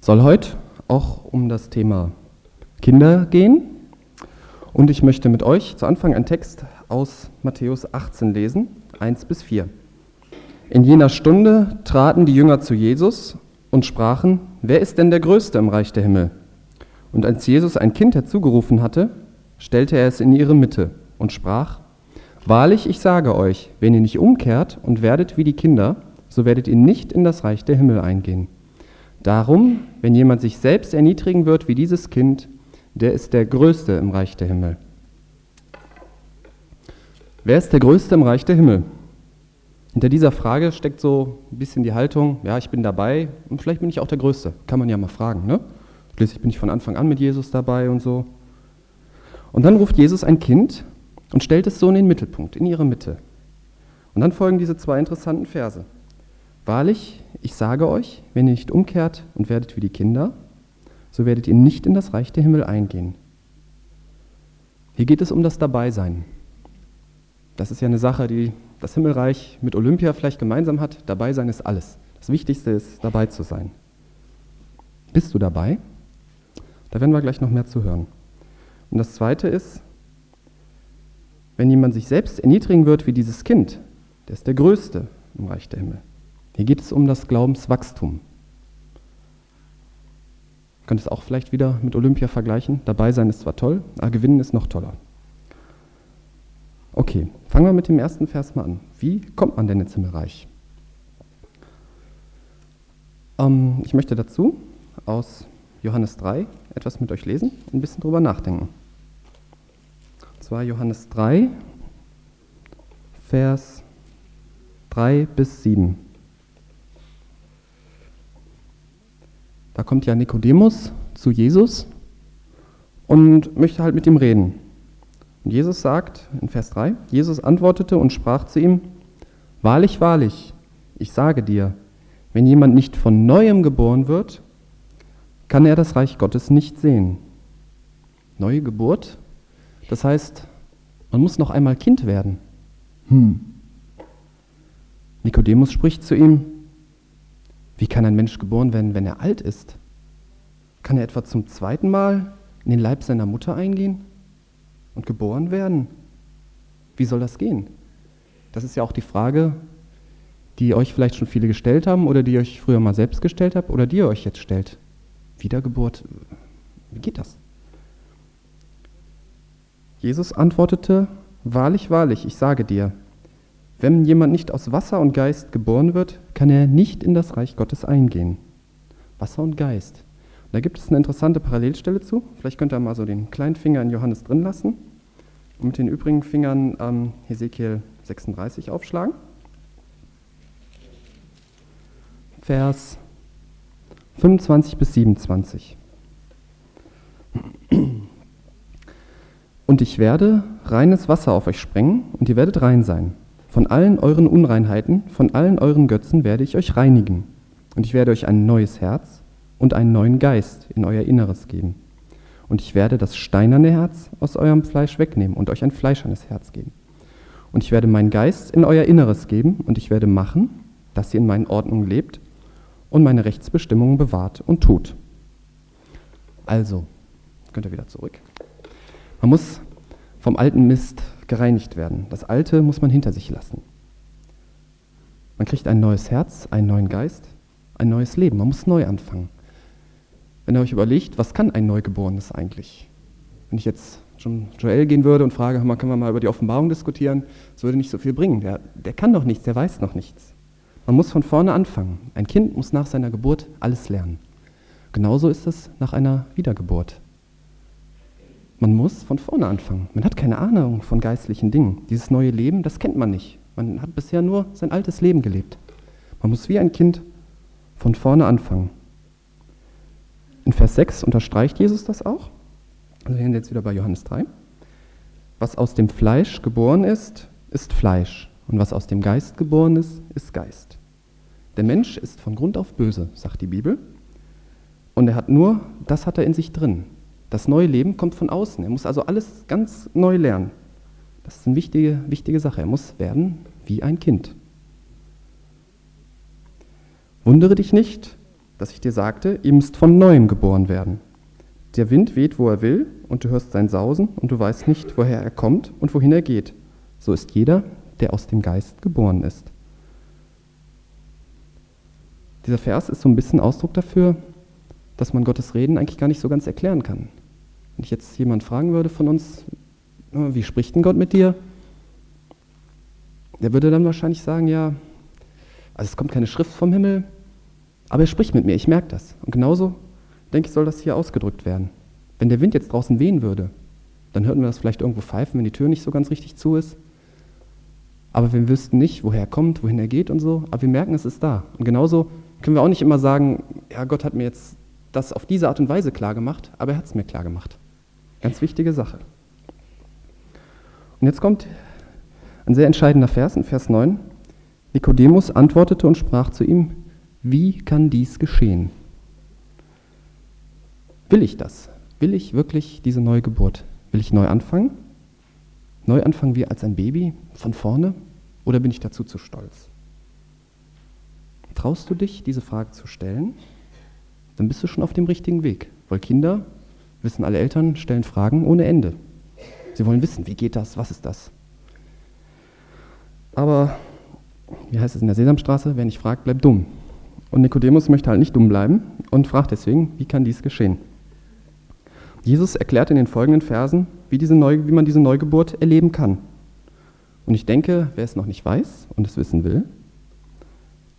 soll heute auch um das Thema Kinder gehen. Und ich möchte mit euch zu Anfang einen Text aus Matthäus 18 lesen, 1 bis 4. In jener Stunde traten die Jünger zu Jesus und sprachen, wer ist denn der Größte im Reich der Himmel? Und als Jesus ein Kind herzugerufen hatte, stellte er es in ihre Mitte und sprach, Wahrlich, ich sage euch, wenn ihr nicht umkehrt und werdet wie die Kinder, so werdet ihr nicht in das Reich der Himmel eingehen. Darum, wenn jemand sich selbst erniedrigen wird wie dieses Kind, der ist der Größte im Reich der Himmel. Wer ist der Größte im Reich der Himmel? Hinter dieser Frage steckt so ein bisschen die Haltung, ja, ich bin dabei und vielleicht bin ich auch der Größte. Kann man ja mal fragen, ne? Schließlich bin ich von Anfang an mit Jesus dabei und so. Und dann ruft Jesus ein Kind und stellt es so in den Mittelpunkt, in ihre Mitte. Und dann folgen diese zwei interessanten Verse. Wahrlich, ich sage euch, wenn ihr nicht umkehrt und werdet wie die Kinder, so werdet ihr nicht in das Reich der Himmel eingehen. Hier geht es um das Dabeisein. Das ist ja eine Sache, die das Himmelreich mit Olympia vielleicht gemeinsam hat. Dabeisein ist alles. Das Wichtigste ist, dabei zu sein. Bist du dabei? Da werden wir gleich noch mehr zu hören. Und das Zweite ist, wenn jemand sich selbst erniedrigen wird wie dieses Kind, der ist der Größte im Reich der Himmel. Hier geht es um das Glaubenswachstum. Ihr könnt es auch vielleicht wieder mit Olympia vergleichen. Dabei sein ist zwar toll, aber gewinnen ist noch toller. Okay, fangen wir mit dem ersten Vers mal an. Wie kommt man denn ins Himmelreich? Ähm, ich möchte dazu aus Johannes 3 etwas mit euch lesen und ein bisschen drüber nachdenken. Und zwar Johannes 3, Vers 3 bis 7. Da kommt ja Nikodemus zu Jesus und möchte halt mit ihm reden. Und Jesus sagt in Vers 3, Jesus antwortete und sprach zu ihm, Wahrlich, wahrlich, ich sage dir, wenn jemand nicht von neuem geboren wird, kann er das Reich Gottes nicht sehen. Neue Geburt, das heißt, man muss noch einmal Kind werden. Hm. Nikodemus spricht zu ihm, wie kann ein Mensch geboren werden, wenn er alt ist? Kann er etwa zum zweiten Mal in den Leib seiner Mutter eingehen und geboren werden? Wie soll das gehen? Das ist ja auch die Frage, die euch vielleicht schon viele gestellt haben oder die ihr euch früher mal selbst gestellt habt oder die ihr euch jetzt stellt. Wiedergeburt, wie geht das? Jesus antwortete, Wahrlich, wahrlich, ich sage dir, wenn jemand nicht aus Wasser und Geist geboren wird, kann er nicht in das Reich Gottes eingehen. Wasser und Geist. Und da gibt es eine interessante Parallelstelle zu. Vielleicht könnt ihr mal so den kleinen Finger in Johannes drin lassen und mit den übrigen Fingern ähm, Hesekiel 36 aufschlagen. Vers 25 bis 27. Und ich werde reines Wasser auf euch sprengen, und ihr werdet rein sein. Von allen euren Unreinheiten, von allen euren Götzen werde ich euch reinigen. Und ich werde euch ein neues Herz und einen neuen Geist in euer Inneres geben. Und ich werde das steinerne Herz aus eurem Fleisch wegnehmen und euch ein fleischernes Herz geben. Und ich werde meinen Geist in euer Inneres geben und ich werde machen, dass ihr in meinen Ordnungen lebt und meine Rechtsbestimmungen bewahrt und tut. Also, könnt ihr wieder zurück. Man muss vom alten Mist gereinigt werden. Das Alte muss man hinter sich lassen. Man kriegt ein neues Herz, einen neuen Geist, ein neues Leben. Man muss neu anfangen. Wenn ihr euch überlegt, was kann ein Neugeborenes eigentlich? Wenn ich jetzt schon Joel gehen würde und frage, können wir mal über die Offenbarung diskutieren, das würde nicht so viel bringen. Der, der kann doch nichts, der weiß noch nichts. Man muss von vorne anfangen. Ein Kind muss nach seiner Geburt alles lernen. Genauso ist es nach einer Wiedergeburt. Man muss von vorne anfangen. Man hat keine Ahnung von geistlichen Dingen. Dieses neue Leben, das kennt man nicht. Man hat bisher nur sein altes Leben gelebt. Man muss wie ein Kind von vorne anfangen. In Vers 6 unterstreicht Jesus das auch. Also wir sind jetzt wieder bei Johannes 3. Was aus dem Fleisch geboren ist, ist Fleisch. Und was aus dem Geist geboren ist, ist Geist. Der Mensch ist von Grund auf böse, sagt die Bibel. Und er hat nur, das hat er in sich drin. Das neue Leben kommt von außen. Er muss also alles ganz neu lernen. Das ist eine wichtige, wichtige Sache. Er muss werden wie ein Kind. Wundere dich nicht, dass ich dir sagte, ihr müsst von neuem geboren werden. Der Wind weht, wo er will, und du hörst sein Sausen, und du weißt nicht, woher er kommt und wohin er geht. So ist jeder, der aus dem Geist geboren ist. Dieser Vers ist so ein bisschen Ausdruck dafür, dass man Gottes Reden eigentlich gar nicht so ganz erklären kann. Wenn ich jetzt jemand fragen würde von uns, wie spricht denn Gott mit dir? Der würde dann wahrscheinlich sagen, ja, also es kommt keine Schrift vom Himmel, aber er spricht mit mir, ich merke das. Und genauso, denke ich, soll das hier ausgedrückt werden. Wenn der Wind jetzt draußen wehen würde, dann hörten wir das vielleicht irgendwo pfeifen, wenn die Tür nicht so ganz richtig zu ist. Aber wir wüssten nicht, woher er kommt, wohin er geht und so. Aber wir merken, es ist da. Und genauso können wir auch nicht immer sagen, ja, Gott hat mir jetzt das auf diese Art und Weise klar gemacht, aber er hat es mir klar gemacht. Ganz wichtige Sache. Und jetzt kommt ein sehr entscheidender Vers in Vers 9. Nikodemus antwortete und sprach zu ihm, wie kann dies geschehen? Will ich das? Will ich wirklich diese Neugeburt? Will ich neu anfangen? Neu anfangen wie als ein Baby von vorne? Oder bin ich dazu zu stolz? Traust du dich, diese Frage zu stellen? Dann bist du schon auf dem richtigen Weg. Weil Kinder, wissen alle Eltern, stellen Fragen ohne Ende. Sie wollen wissen, wie geht das, was ist das? Aber, wie heißt es in der Sesamstraße, wer nicht fragt, bleibt dumm. Und Nikodemus möchte halt nicht dumm bleiben und fragt deswegen, wie kann dies geschehen? Jesus erklärt in den folgenden Versen, wie, diese Neu, wie man diese Neugeburt erleben kann. Und ich denke, wer es noch nicht weiß und es wissen will,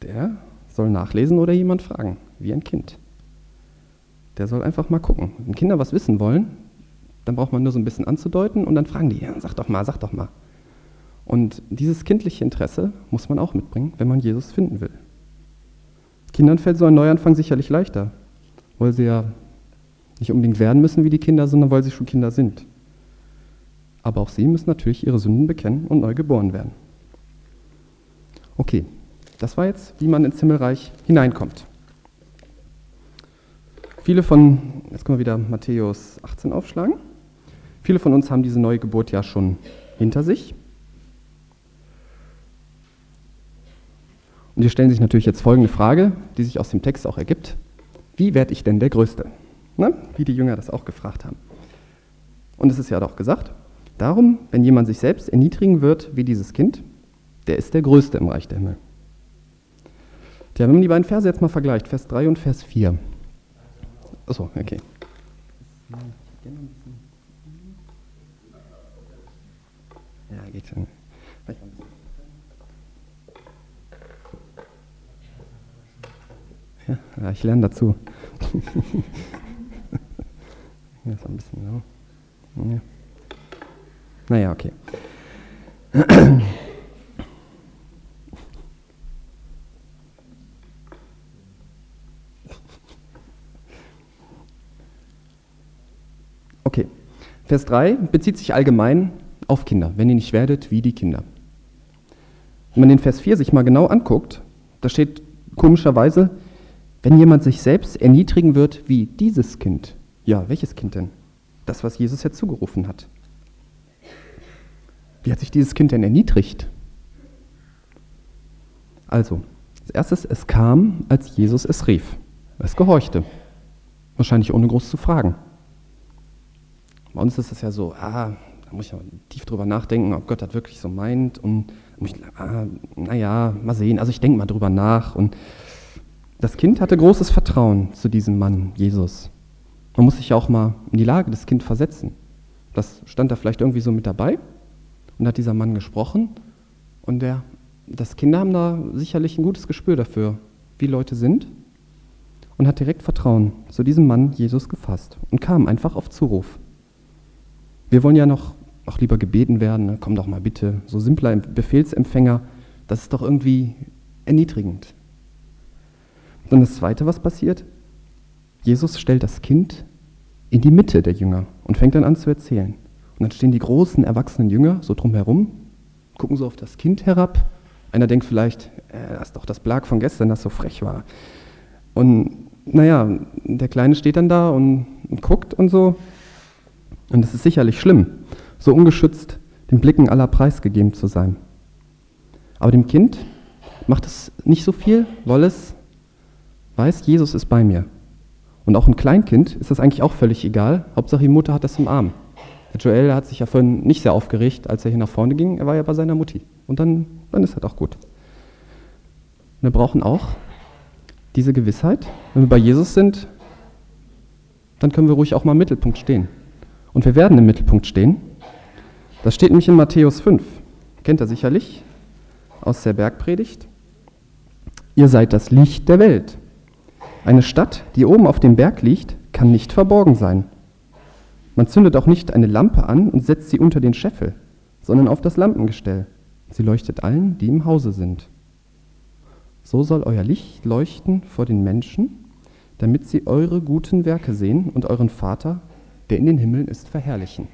der soll nachlesen oder jemand fragen, wie ein Kind. Der soll einfach mal gucken. Wenn Kinder was wissen wollen, dann braucht man nur so ein bisschen anzudeuten und dann fragen die, ja, sag doch mal, sag doch mal. Und dieses kindliche Interesse muss man auch mitbringen, wenn man Jesus finden will. Kindern fällt so ein Neuanfang sicherlich leichter, weil sie ja nicht unbedingt werden müssen wie die Kinder, sondern weil sie schon Kinder sind. Aber auch sie müssen natürlich ihre Sünden bekennen und neu geboren werden. Okay, das war jetzt, wie man ins Himmelreich hineinkommt. Viele von, jetzt können wir wieder Matthäus 18 aufschlagen. Viele von uns haben diese neue Geburt ja schon hinter sich. Und hier stellen sich natürlich jetzt folgende Frage, die sich aus dem Text auch ergibt. Wie werde ich denn der Größte? Ne? Wie die Jünger das auch gefragt haben. Und es ist ja doch gesagt, darum, wenn jemand sich selbst erniedrigen wird wie dieses Kind, der ist der Größte im Reich der Himmel. Tja, wenn man die beiden Verse jetzt mal vergleicht, Vers 3 und Vers 4. Achso, okay. Ja, geht schon. Ja, ich lerne dazu. ja, ist ein bisschen lau. Ja. Naja. Okay. Vers 3 bezieht sich allgemein auf Kinder, wenn ihr nicht werdet wie die Kinder. Wenn man den Vers 4 sich mal genau anguckt, da steht komischerweise, wenn jemand sich selbst erniedrigen wird wie dieses Kind, ja, welches Kind denn? Das, was Jesus jetzt zugerufen hat. Wie hat sich dieses Kind denn erniedrigt? Also, als erstes, es kam, als Jesus es rief. Es gehorchte. Wahrscheinlich ohne groß zu fragen. Bei uns ist es ja so, ah, da muss ich ja tief drüber nachdenken, ob Gott das wirklich so meint. Und muss ich, ah, naja, mal sehen. Also ich denke mal drüber nach. Und das Kind hatte großes Vertrauen zu diesem Mann, Jesus. Man muss sich ja auch mal in die Lage des Kindes versetzen. Das stand da vielleicht irgendwie so mit dabei und hat dieser Mann gesprochen. Und der, das Kinder haben da sicherlich ein gutes Gespür dafür, wie Leute sind. Und hat direkt Vertrauen zu diesem Mann Jesus gefasst und kam einfach auf Zuruf. Wir wollen ja noch auch lieber gebeten werden, ne? komm doch mal bitte, so simpler Befehlsempfänger, das ist doch irgendwie erniedrigend. Und das Zweite, was passiert, Jesus stellt das Kind in die Mitte der Jünger und fängt dann an zu erzählen. Und dann stehen die großen, erwachsenen Jünger so drumherum, gucken so auf das Kind herab. Einer denkt vielleicht, äh, das ist doch das Blag von gestern, das so frech war. Und naja, der Kleine steht dann da und, und guckt und so. Und es ist sicherlich schlimm, so ungeschützt den Blicken aller preisgegeben zu sein. Aber dem Kind macht es nicht so viel, weil es weiß, Jesus ist bei mir. Und auch ein Kleinkind ist das eigentlich auch völlig egal. Hauptsache die Mutter hat das im Arm. Der Joel hat sich ja vorhin nicht sehr aufgeregt, als er hier nach vorne ging. Er war ja bei seiner Mutti. Und dann, dann ist das auch gut. Wir brauchen auch diese Gewissheit. Wenn wir bei Jesus sind, dann können wir ruhig auch mal im Mittelpunkt stehen. Und wir werden im Mittelpunkt stehen. Das steht nämlich in Matthäus 5. Kennt ihr sicherlich aus der Bergpredigt. Ihr seid das Licht der Welt. Eine Stadt, die oben auf dem Berg liegt, kann nicht verborgen sein. Man zündet auch nicht eine Lampe an und setzt sie unter den Scheffel, sondern auf das Lampengestell. Sie leuchtet allen, die im Hause sind. So soll euer Licht leuchten vor den Menschen, damit sie eure guten Werke sehen und euren Vater, der in den Himmeln ist, verherrlichen.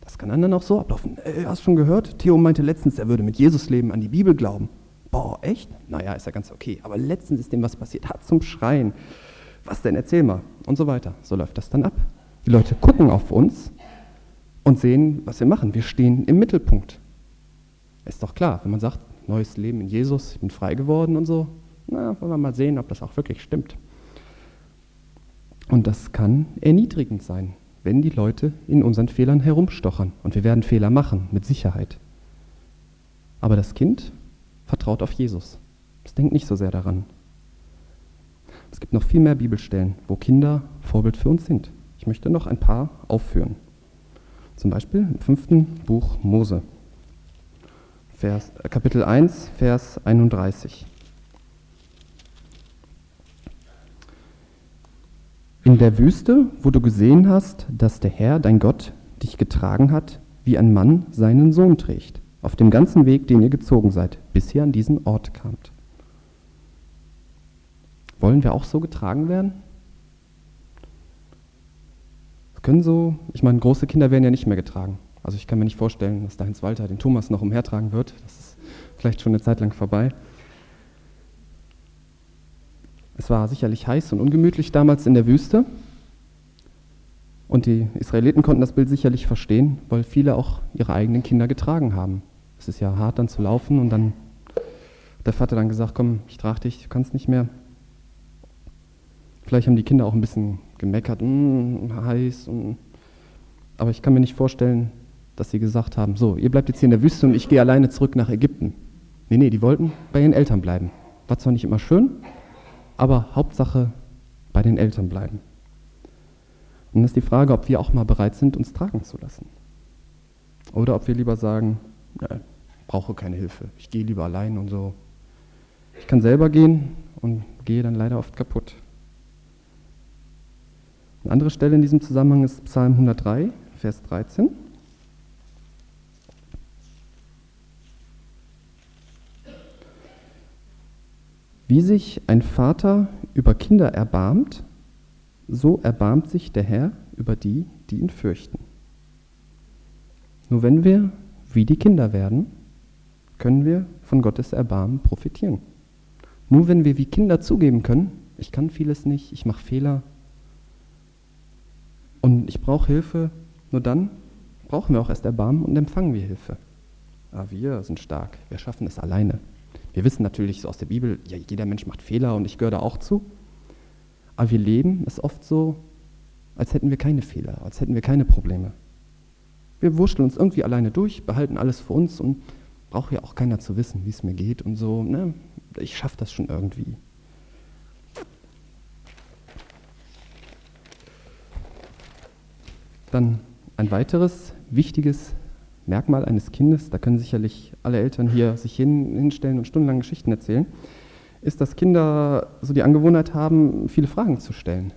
Das kann dann auch so ablaufen. Äh, hast schon gehört? Theo meinte letztens, er würde mit Jesus leben, an die Bibel glauben. Boah, echt? Naja, ist ja ganz okay. Aber letztens ist dem was passiert. Hat zum Schreien. Was denn? Erzähl mal. Und so weiter. So läuft das dann ab. Die Leute gucken auf uns und sehen, was wir machen. Wir stehen im Mittelpunkt. Ist doch klar, wenn man sagt, neues Leben in Jesus, ich bin frei geworden und so, na, wollen wir mal sehen, ob das auch wirklich stimmt. Und das kann erniedrigend sein, wenn die Leute in unseren Fehlern herumstochern. Und wir werden Fehler machen, mit Sicherheit. Aber das Kind vertraut auf Jesus. Es denkt nicht so sehr daran. Es gibt noch viel mehr Bibelstellen, wo Kinder Vorbild für uns sind. Ich möchte noch ein paar aufführen. Zum Beispiel im fünften Buch Mose, Vers, äh, Kapitel 1, Vers 31. In der Wüste, wo du gesehen hast, dass der Herr, dein Gott, dich getragen hat, wie ein Mann seinen Sohn trägt auf dem ganzen Weg, den ihr gezogen seid, bis ihr an diesen Ort kamt. Wollen wir auch so getragen werden? Das können so, ich meine, große Kinder werden ja nicht mehr getragen. Also ich kann mir nicht vorstellen, dass der Heinz Walter den Thomas noch umhertragen wird. Das ist vielleicht schon eine Zeit lang vorbei. Es war sicherlich heiß und ungemütlich damals in der Wüste. Und die Israeliten konnten das Bild sicherlich verstehen, weil viele auch ihre eigenen Kinder getragen haben. Es ist ja hart dann zu laufen und dann hat der Vater dann gesagt, komm, ich trage dich, du kannst nicht mehr. Vielleicht haben die Kinder auch ein bisschen gemeckert, mm, heiß. Und, aber ich kann mir nicht vorstellen, dass sie gesagt haben, so, ihr bleibt jetzt hier in der Wüste und ich gehe alleine zurück nach Ägypten. Nee, nee, die wollten bei ihren Eltern bleiben. War zwar nicht immer schön, aber Hauptsache bei den Eltern bleiben. Und das ist die Frage, ob wir auch mal bereit sind, uns tragen zu lassen. Oder ob wir lieber sagen, ja, brauche keine Hilfe. Ich gehe lieber allein und so. Ich kann selber gehen und gehe dann leider oft kaputt. Eine andere Stelle in diesem Zusammenhang ist Psalm 103, Vers 13. Wie sich ein Vater über Kinder erbarmt, so erbarmt sich der Herr über die, die ihn fürchten. Nur wenn wir wie die Kinder werden, können wir von Gottes Erbarmen profitieren. Nur wenn wir wie Kinder zugeben können, ich kann vieles nicht, ich mache Fehler und ich brauche Hilfe, nur dann brauchen wir auch erst Erbarmen und empfangen wir Hilfe. Aber ah, wir sind stark, wir schaffen es alleine. Wir wissen natürlich so aus der Bibel, ja, jeder Mensch macht Fehler und ich gehöre da auch zu. Aber wir leben es oft so, als hätten wir keine Fehler, als hätten wir keine Probleme. Wir wurschteln uns irgendwie alleine durch, behalten alles für uns und braucht ja auch keiner zu wissen, wie es mir geht und so. Ne? Ich schaffe das schon irgendwie. Dann ein weiteres wichtiges Merkmal eines Kindes, da können sicherlich alle Eltern hier sich hin, hinstellen und stundenlang Geschichten erzählen, ist, dass Kinder so die Angewohnheit haben, viele Fragen zu stellen.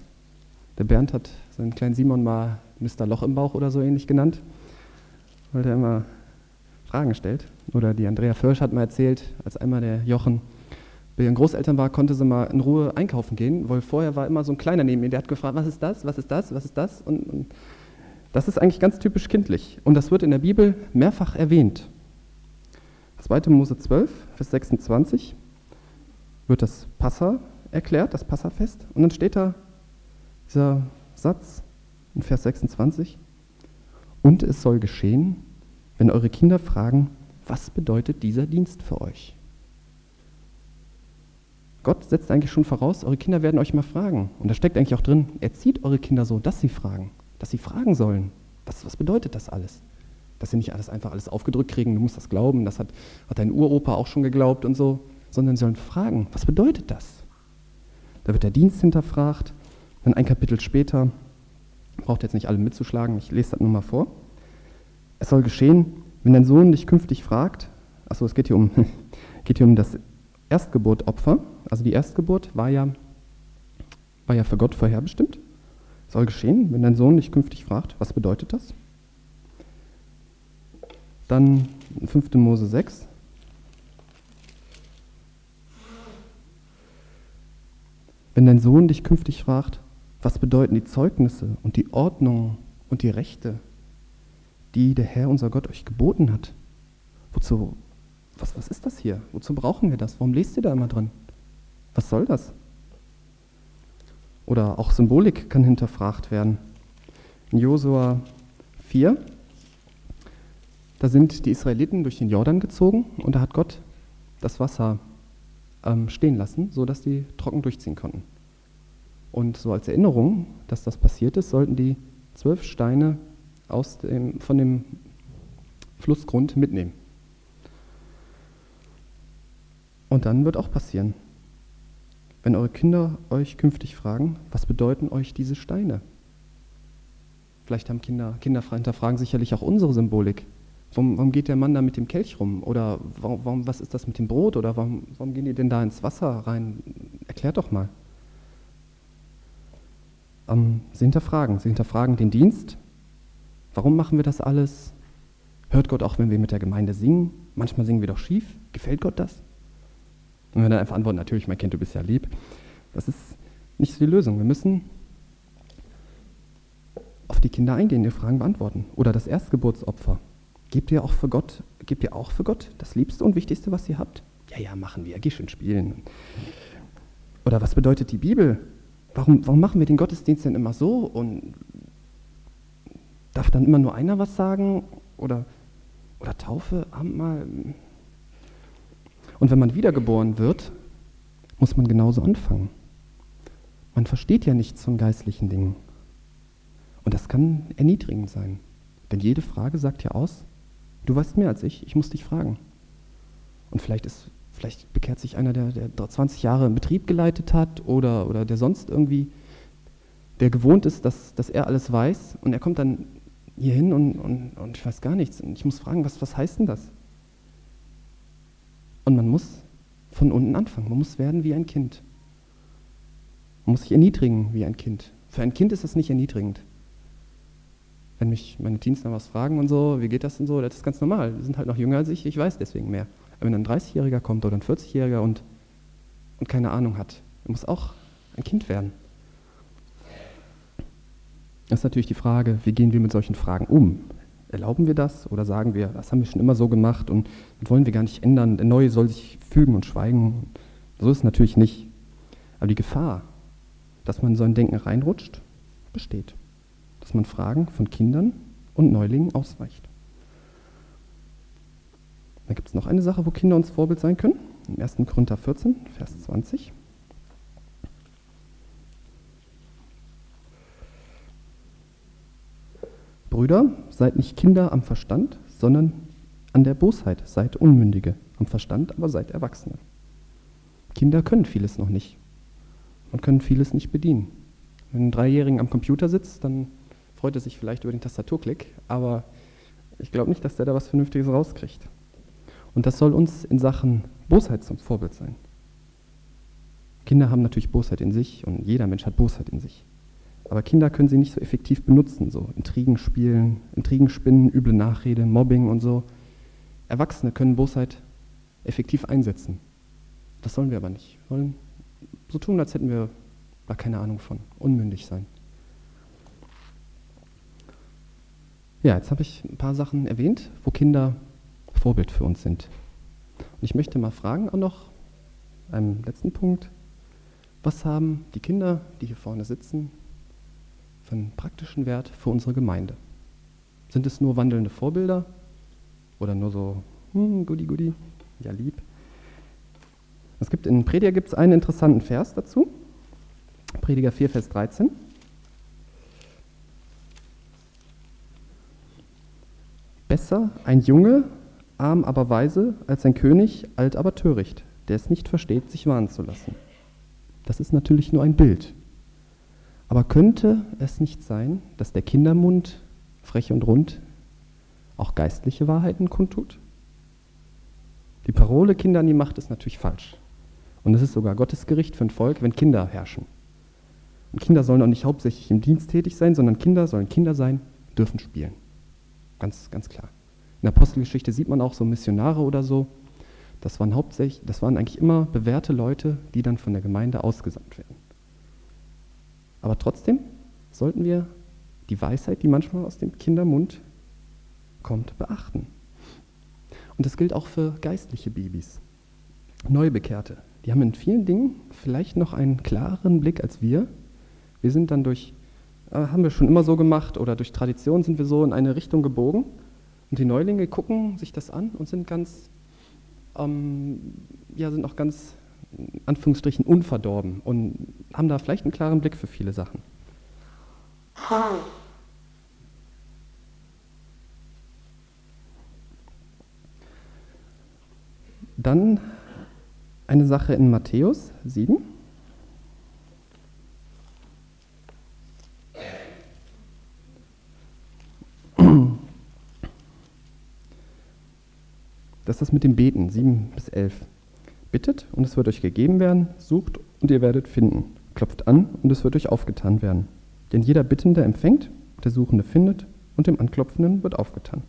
Der Bernd hat seinen kleinen Simon mal Mr. Loch im Bauch oder so ähnlich genannt weil er immer Fragen stellt. Oder die Andrea Försch hat mal erzählt, als einmal der Jochen bei ihren Großeltern war, konnte sie mal in Ruhe einkaufen gehen, weil vorher war immer so ein Kleiner neben ihr, der hat gefragt, was ist das, was ist das, was ist das? Und, und das ist eigentlich ganz typisch kindlich. Und das wird in der Bibel mehrfach erwähnt. 2. Mose 12, Vers 26 wird das Passa erklärt, das Passafest. Und dann steht da dieser Satz in Vers 26. Und es soll geschehen, wenn eure Kinder fragen, was bedeutet dieser Dienst für euch? Gott setzt eigentlich schon voraus, eure Kinder werden euch mal fragen. Und da steckt eigentlich auch drin, erzieht eure Kinder so, dass sie fragen, dass sie fragen sollen. Was, was bedeutet das alles? Dass sie nicht alles einfach alles aufgedrückt kriegen, du musst das glauben, das hat, hat dein Uropa auch schon geglaubt und so, sondern sie sollen fragen, was bedeutet das? Da wird der Dienst hinterfragt, dann ein Kapitel später, braucht jetzt nicht alle mitzuschlagen, ich lese das nur mal vor. Es soll geschehen, wenn dein Sohn dich künftig fragt, achso, es geht hier um, geht hier um das Erstgeburtopfer, also die Erstgeburt war ja, war ja für Gott vorherbestimmt. Soll geschehen, wenn dein Sohn dich künftig fragt, was bedeutet das? Dann 5. Mose 6. Wenn dein Sohn dich künftig fragt, was bedeuten die Zeugnisse und die Ordnung und die Rechte, die der Herr unser Gott euch geboten hat? Wozu, was, was ist das hier? Wozu brauchen wir das? Warum lest ihr da immer drin? Was soll das? Oder auch Symbolik kann hinterfragt werden. In Josua 4, da sind die Israeliten durch den Jordan gezogen und da hat Gott das Wasser ähm, stehen lassen, sodass die trocken durchziehen konnten. Und so als Erinnerung, dass das passiert ist, sollten die zwölf Steine aus dem, von dem Flussgrund mitnehmen. Und dann wird auch passieren, wenn eure Kinder euch künftig fragen, was bedeuten euch diese Steine? Vielleicht haben Kinder, Kinder hinterfragen sicherlich auch unsere Symbolik. Warum, warum, geht der Mann da mit dem Kelch rum? Oder warum, warum, was ist das mit dem Brot? Oder warum, warum gehen die denn da ins Wasser rein? Erklärt doch mal. Ähm, sie hinterfragen. Sie hinterfragen den Dienst. Warum machen wir das alles? Hört Gott auch, wenn wir mit der Gemeinde singen? Manchmal singen wir doch schief. Gefällt Gott das? Und wenn wir dann einfach antworten, natürlich, mein Kind, du bist ja lieb. Das ist nicht so die Lösung. Wir müssen auf die Kinder eingehen, die Fragen beantworten. Oder das Erstgeburtsopfer. Gebt ihr auch für Gott, gebt ihr auch für Gott das Liebste und Wichtigste, was ihr habt? Ja, ja, machen wir. Geh schön spielen. Oder was bedeutet die Bibel? Warum, warum machen wir den Gottesdienst denn immer so? Und darf dann immer nur einer was sagen? Oder, oder Taufe, Abendmahl? Und wenn man wiedergeboren wird, muss man genauso anfangen. Man versteht ja nichts von geistlichen Dingen. Und das kann erniedrigend sein. Denn jede Frage sagt ja aus, du weißt mehr als ich, ich muss dich fragen. Und vielleicht, ist, vielleicht bekehrt sich einer, der, der 20 Jahre einen Betrieb geleitet hat oder, oder der sonst irgendwie, der gewohnt ist, dass, dass er alles weiß und er kommt dann hier hin und, und, und ich weiß gar nichts. Und ich muss fragen, was, was heißt denn das? Und man muss von unten anfangen. Man muss werden wie ein Kind. Man muss sich erniedrigen wie ein Kind. Für ein Kind ist das nicht erniedrigend. Wenn mich meine Teens dann was fragen und so, wie geht das denn so, das ist ganz normal. Die sind halt noch jünger als ich, ich weiß deswegen mehr. Aber wenn ein 30-Jähriger kommt oder ein 40-Jähriger und, und keine Ahnung hat, er muss auch ein Kind werden. Das ist natürlich die Frage, wie gehen wir mit solchen Fragen um? Erlauben wir das oder sagen wir, das haben wir schon immer so gemacht und wollen wir gar nicht ändern, der Neue soll sich fügen und schweigen? So ist es natürlich nicht. Aber die Gefahr, dass man in so ein Denken reinrutscht, besteht. Dass man Fragen von Kindern und Neulingen ausweicht. Da gibt es noch eine Sache, wo Kinder uns Vorbild sein können. Im 1. Korinther 14, Vers 20. Brüder, seid nicht Kinder am Verstand, sondern an der Bosheit, seid Unmündige. Am Verstand aber seid Erwachsene. Kinder können vieles noch nicht und können vieles nicht bedienen. Wenn ein Dreijähriger am Computer sitzt, dann freut er sich vielleicht über den Tastaturklick, aber ich glaube nicht, dass der da was Vernünftiges rauskriegt. Und das soll uns in Sachen Bosheit zum Vorbild sein. Kinder haben natürlich Bosheit in sich und jeder Mensch hat Bosheit in sich. Aber Kinder können sie nicht so effektiv benutzen, so Intrigen spielen, Intrigen spinnen, üble Nachrede, Mobbing und so. Erwachsene können Bosheit effektiv einsetzen. Das sollen wir aber nicht. Wir wollen so tun, als hätten wir da keine Ahnung von. Unmündig sein. Ja, jetzt habe ich ein paar Sachen erwähnt, wo Kinder Vorbild für uns sind. Und ich möchte mal fragen auch noch, einem letzten Punkt, was haben die Kinder, die hier vorne sitzen, einen praktischen Wert für unsere Gemeinde? Sind es nur wandelnde Vorbilder oder nur so, hm, goody, goody, ja lieb? Es gibt in Prediger gibt es einen interessanten Vers dazu. Prediger 4, Vers 13. Besser ein Junge, arm aber weise, als ein König, alt aber töricht, der es nicht versteht, sich warnen zu lassen. Das ist natürlich nur ein Bild. Aber könnte es nicht sein, dass der Kindermund, frech und rund, auch geistliche Wahrheiten kundtut? Die Parole Kinder an die Macht ist natürlich falsch. Und es ist sogar Gottes Gericht für ein Volk, wenn Kinder herrschen. Und Kinder sollen auch nicht hauptsächlich im Dienst tätig sein, sondern Kinder sollen Kinder sein, dürfen spielen. Ganz, ganz klar. In der Apostelgeschichte sieht man auch so Missionare oder so. Das waren hauptsächlich, das waren eigentlich immer bewährte Leute, die dann von der Gemeinde ausgesandt werden. Aber trotzdem sollten wir die Weisheit, die manchmal aus dem Kindermund kommt, beachten. Und das gilt auch für geistliche Babys, Neubekehrte. Die haben in vielen Dingen vielleicht noch einen klareren Blick als wir. Wir sind dann durch, äh, haben wir schon immer so gemacht oder durch Tradition sind wir so in eine Richtung gebogen. Und die Neulinge gucken sich das an und sind ganz, ähm, ja, sind auch ganz, Anführungsstrichen, unverdorben und haben da vielleicht einen klaren Blick für viele Sachen. Dann eine Sache in Matthäus 7. Das ist das mit dem Beten, 7 bis 11. Bittet und es wird euch gegeben werden, sucht und ihr werdet finden, klopft an und es wird euch aufgetan werden. Denn jeder Bittende empfängt, der Suchende findet und dem Anklopfenden wird aufgetan.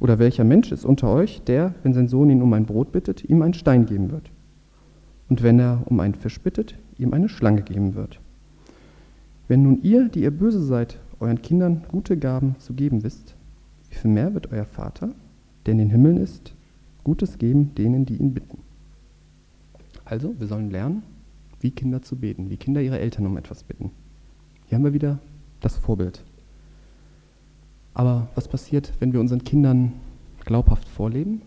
Oder welcher Mensch ist unter euch, der, wenn sein Sohn ihn um ein Brot bittet, ihm einen Stein geben wird? Und wenn er um einen Fisch bittet, ihm eine Schlange geben wird? Wenn nun ihr, die ihr böse seid, euren Kindern gute Gaben zu geben wisst, wie viel mehr wird euer Vater, der in den Himmeln ist, Gutes geben denen, die ihn bitten. Also, wir sollen lernen, wie Kinder zu beten, wie Kinder ihre Eltern um etwas bitten. Hier haben wir wieder das Vorbild. Aber was passiert, wenn wir unseren Kindern glaubhaft vorleben?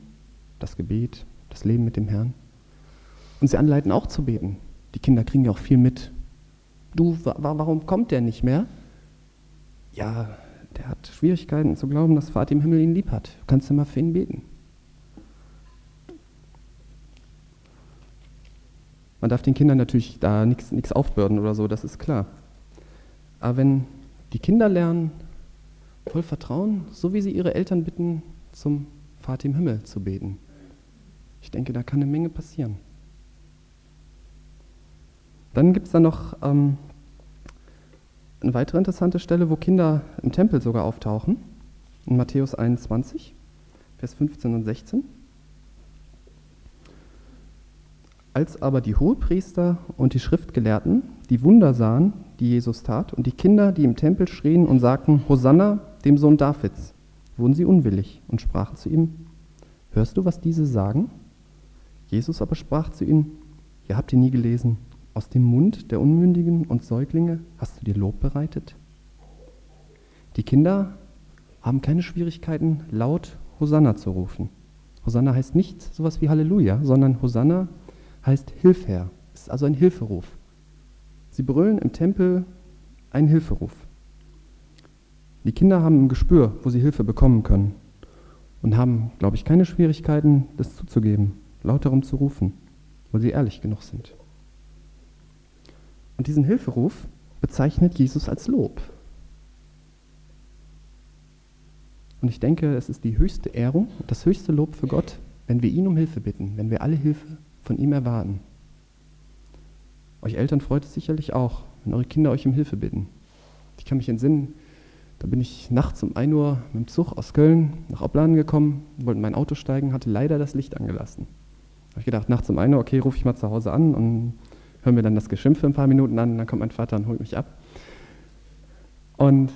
Das Gebet, das Leben mit dem Herrn. Und sie anleiten auch zu beten. Die Kinder kriegen ja auch viel mit. Du, warum kommt der nicht mehr? Ja, der hat Schwierigkeiten zu glauben, dass Vater im Himmel ihn lieb hat. Du kannst ja mal für ihn beten. Man darf den Kindern natürlich da nichts aufbürden oder so, das ist klar. Aber wenn die Kinder lernen, voll Vertrauen, so wie sie ihre Eltern bitten, zum Vater im Himmel zu beten. Ich denke, da kann eine Menge passieren. Dann gibt es da noch ähm, eine weitere interessante Stelle, wo Kinder im Tempel sogar auftauchen, in Matthäus 21, Vers 15 und 16. Als aber die Hohepriester und die Schriftgelehrten die Wunder sahen, die Jesus tat, und die Kinder, die im Tempel schrien und sagten, Hosanna, dem Sohn Davids, wurden sie unwillig und sprachen zu ihm, Hörst du, was diese sagen? Jesus aber sprach zu ihnen, Ihr habt ihr nie gelesen, aus dem Mund der Unmündigen und Säuglinge hast du dir Lob bereitet? Die Kinder haben keine Schwierigkeiten, laut Hosanna zu rufen. Hosanna heißt nicht sowas wie Halleluja, sondern Hosanna heißt Hilf her, ist also ein Hilferuf. Sie brüllen im Tempel einen Hilferuf. Die Kinder haben ein Gespür, wo sie Hilfe bekommen können und haben, glaube ich, keine Schwierigkeiten, das zuzugeben, laut darum zu rufen, weil sie ehrlich genug sind. Und diesen Hilferuf bezeichnet Jesus als Lob. Und ich denke, es ist die höchste Ehrung, das höchste Lob für Gott, wenn wir ihn um Hilfe bitten, wenn wir alle Hilfe von ihm erwarten. Euch Eltern freut es sicherlich auch, wenn eure Kinder euch um Hilfe bitten. Ich kann mich entsinnen, da bin ich nachts um 1 Uhr mit dem Zug aus Köln nach Opladen gekommen, wollte in mein Auto steigen, hatte leider das Licht angelassen. Da habe ich gedacht, nachts um 1 Uhr, okay, rufe ich mal zu Hause an und höre mir dann das Geschimpfe ein paar Minuten an, dann kommt mein Vater und holt mich ab. Und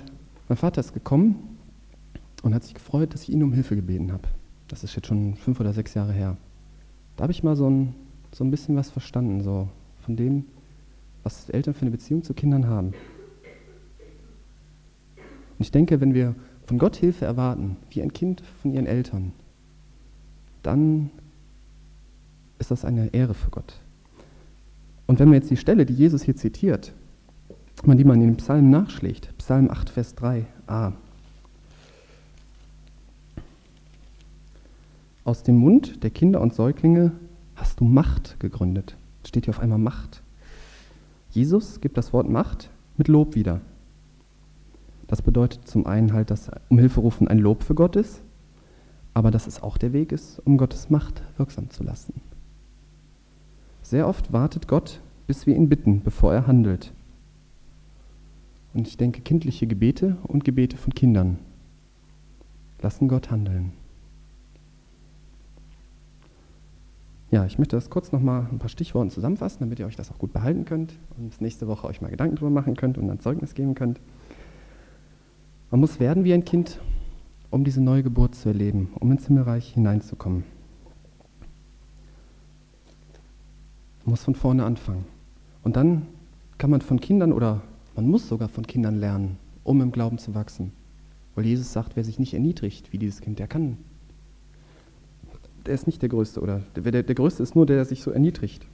mein Vater ist gekommen und hat sich gefreut, dass ich ihn um Hilfe gebeten habe. Das ist jetzt schon fünf oder sechs Jahre her. Da habe ich mal so ein, so ein bisschen was verstanden, so von dem, was Eltern für eine Beziehung zu Kindern haben. Und ich denke, wenn wir von Gott Hilfe erwarten, wie ein Kind von ihren Eltern, dann ist das eine Ehre für Gott. Und wenn man jetzt die Stelle, die Jesus hier zitiert, man die man in den Psalm nachschlägt, Psalm 8, Vers 3a, Aus dem Mund der Kinder und Säuglinge hast du Macht gegründet. Steht hier auf einmal Macht. Jesus gibt das Wort Macht mit Lob wieder. Das bedeutet zum einen halt, dass um Hilfe rufen ein Lob für Gott ist, aber dass es auch der Weg ist, um Gottes Macht wirksam zu lassen. Sehr oft wartet Gott, bis wir ihn bitten, bevor er handelt. Und ich denke, kindliche Gebete und Gebete von Kindern lassen Gott handeln. Ja, ich möchte das kurz nochmal ein paar Stichworte zusammenfassen, damit ihr euch das auch gut behalten könnt und nächste Woche euch mal Gedanken drüber machen könnt und ein Zeugnis geben könnt. Man muss werden wie ein Kind, um diese neue Geburt zu erleben, um ins Himmelreich hineinzukommen. Man muss von vorne anfangen. Und dann kann man von Kindern oder man muss sogar von Kindern lernen, um im Glauben zu wachsen. Weil Jesus sagt, wer sich nicht erniedrigt wie dieses Kind, der kann der ist nicht der Größte, oder der, der, Größte ist nur der, der sich so erniedrigt.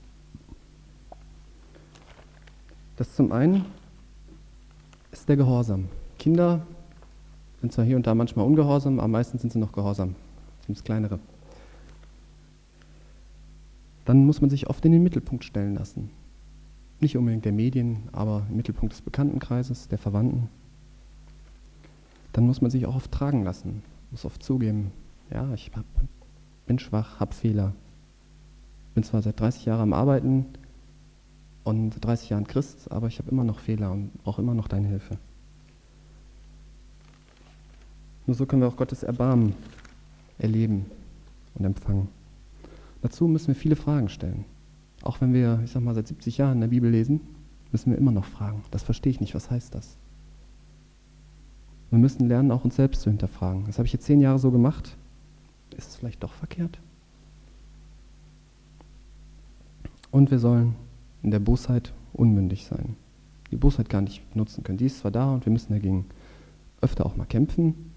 Das zum einen ist der Gehorsam. Kinder sind zwar hier und da manchmal ungehorsam, aber meistens sind sie noch gehorsam. Das kleinere. Dann muss man sich oft in den Mittelpunkt stellen lassen. Nicht unbedingt der Medien, aber im Mittelpunkt des Bekanntenkreises, der Verwandten. Dann muss man sich auch oft tragen lassen, muss oft zugeben, ja, ich habe bin schwach, habe Fehler. Bin zwar seit 30 Jahren am Arbeiten und 30 Jahren Christ, aber ich habe immer noch Fehler und brauche immer noch deine Hilfe. Nur so können wir auch Gottes Erbarmen erleben und empfangen. Dazu müssen wir viele Fragen stellen. Auch wenn wir, ich sag mal, seit 70 Jahren in der Bibel lesen, müssen wir immer noch fragen. Das verstehe ich nicht. Was heißt das? Wir müssen lernen, auch uns selbst zu hinterfragen. Das habe ich jetzt zehn Jahre so gemacht ist es vielleicht doch verkehrt? Und wir sollen in der Bosheit unmündig sein. Die Bosheit gar nicht nutzen können. Die ist zwar da und wir müssen dagegen öfter auch mal kämpfen,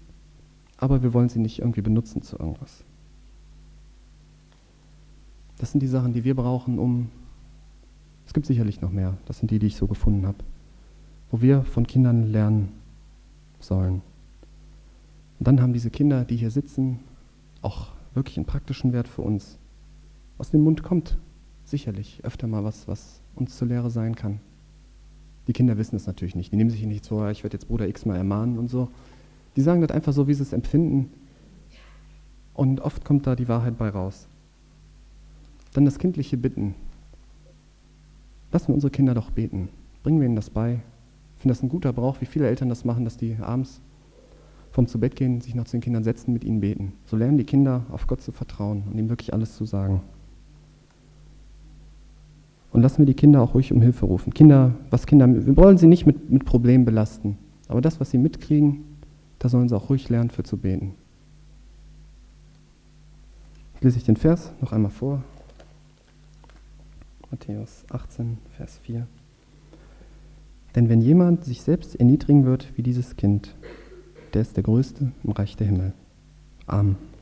aber wir wollen sie nicht irgendwie benutzen zu irgendwas. Das sind die Sachen, die wir brauchen, um. Es gibt sicherlich noch mehr. Das sind die, die ich so gefunden habe. Wo wir von Kindern lernen sollen. Und dann haben diese Kinder, die hier sitzen, auch wirklich einen praktischen Wert für uns. Aus dem Mund kommt sicherlich öfter mal was, was uns zur Lehre sein kann. Die Kinder wissen es natürlich nicht. Die nehmen sich nicht so, ich werde jetzt Bruder X mal ermahnen und so. Die sagen das einfach so, wie sie es empfinden. Und oft kommt da die Wahrheit bei raus. Dann das kindliche Bitten. Lassen wir unsere Kinder doch beten. Bringen wir ihnen das bei. Ich finde das ein guter Brauch, wie viele Eltern das machen, dass die abends vom zu Bett gehen, sich noch zu den Kindern setzen, mit ihnen beten. So lernen die Kinder auf Gott zu vertrauen und ihm wirklich alles zu sagen. Und lassen wir die Kinder auch ruhig um Hilfe rufen. Kinder, was Kinder, wir wollen sie nicht mit, mit Problemen belasten. Aber das, was sie mitkriegen, da sollen sie auch ruhig lernen, für zu beten. Jetzt lese ich den Vers noch einmal vor. Matthäus 18, Vers 4. Denn wenn jemand sich selbst erniedrigen wird wie dieses Kind, der ist der Größte im Reich der Himmel. Amen.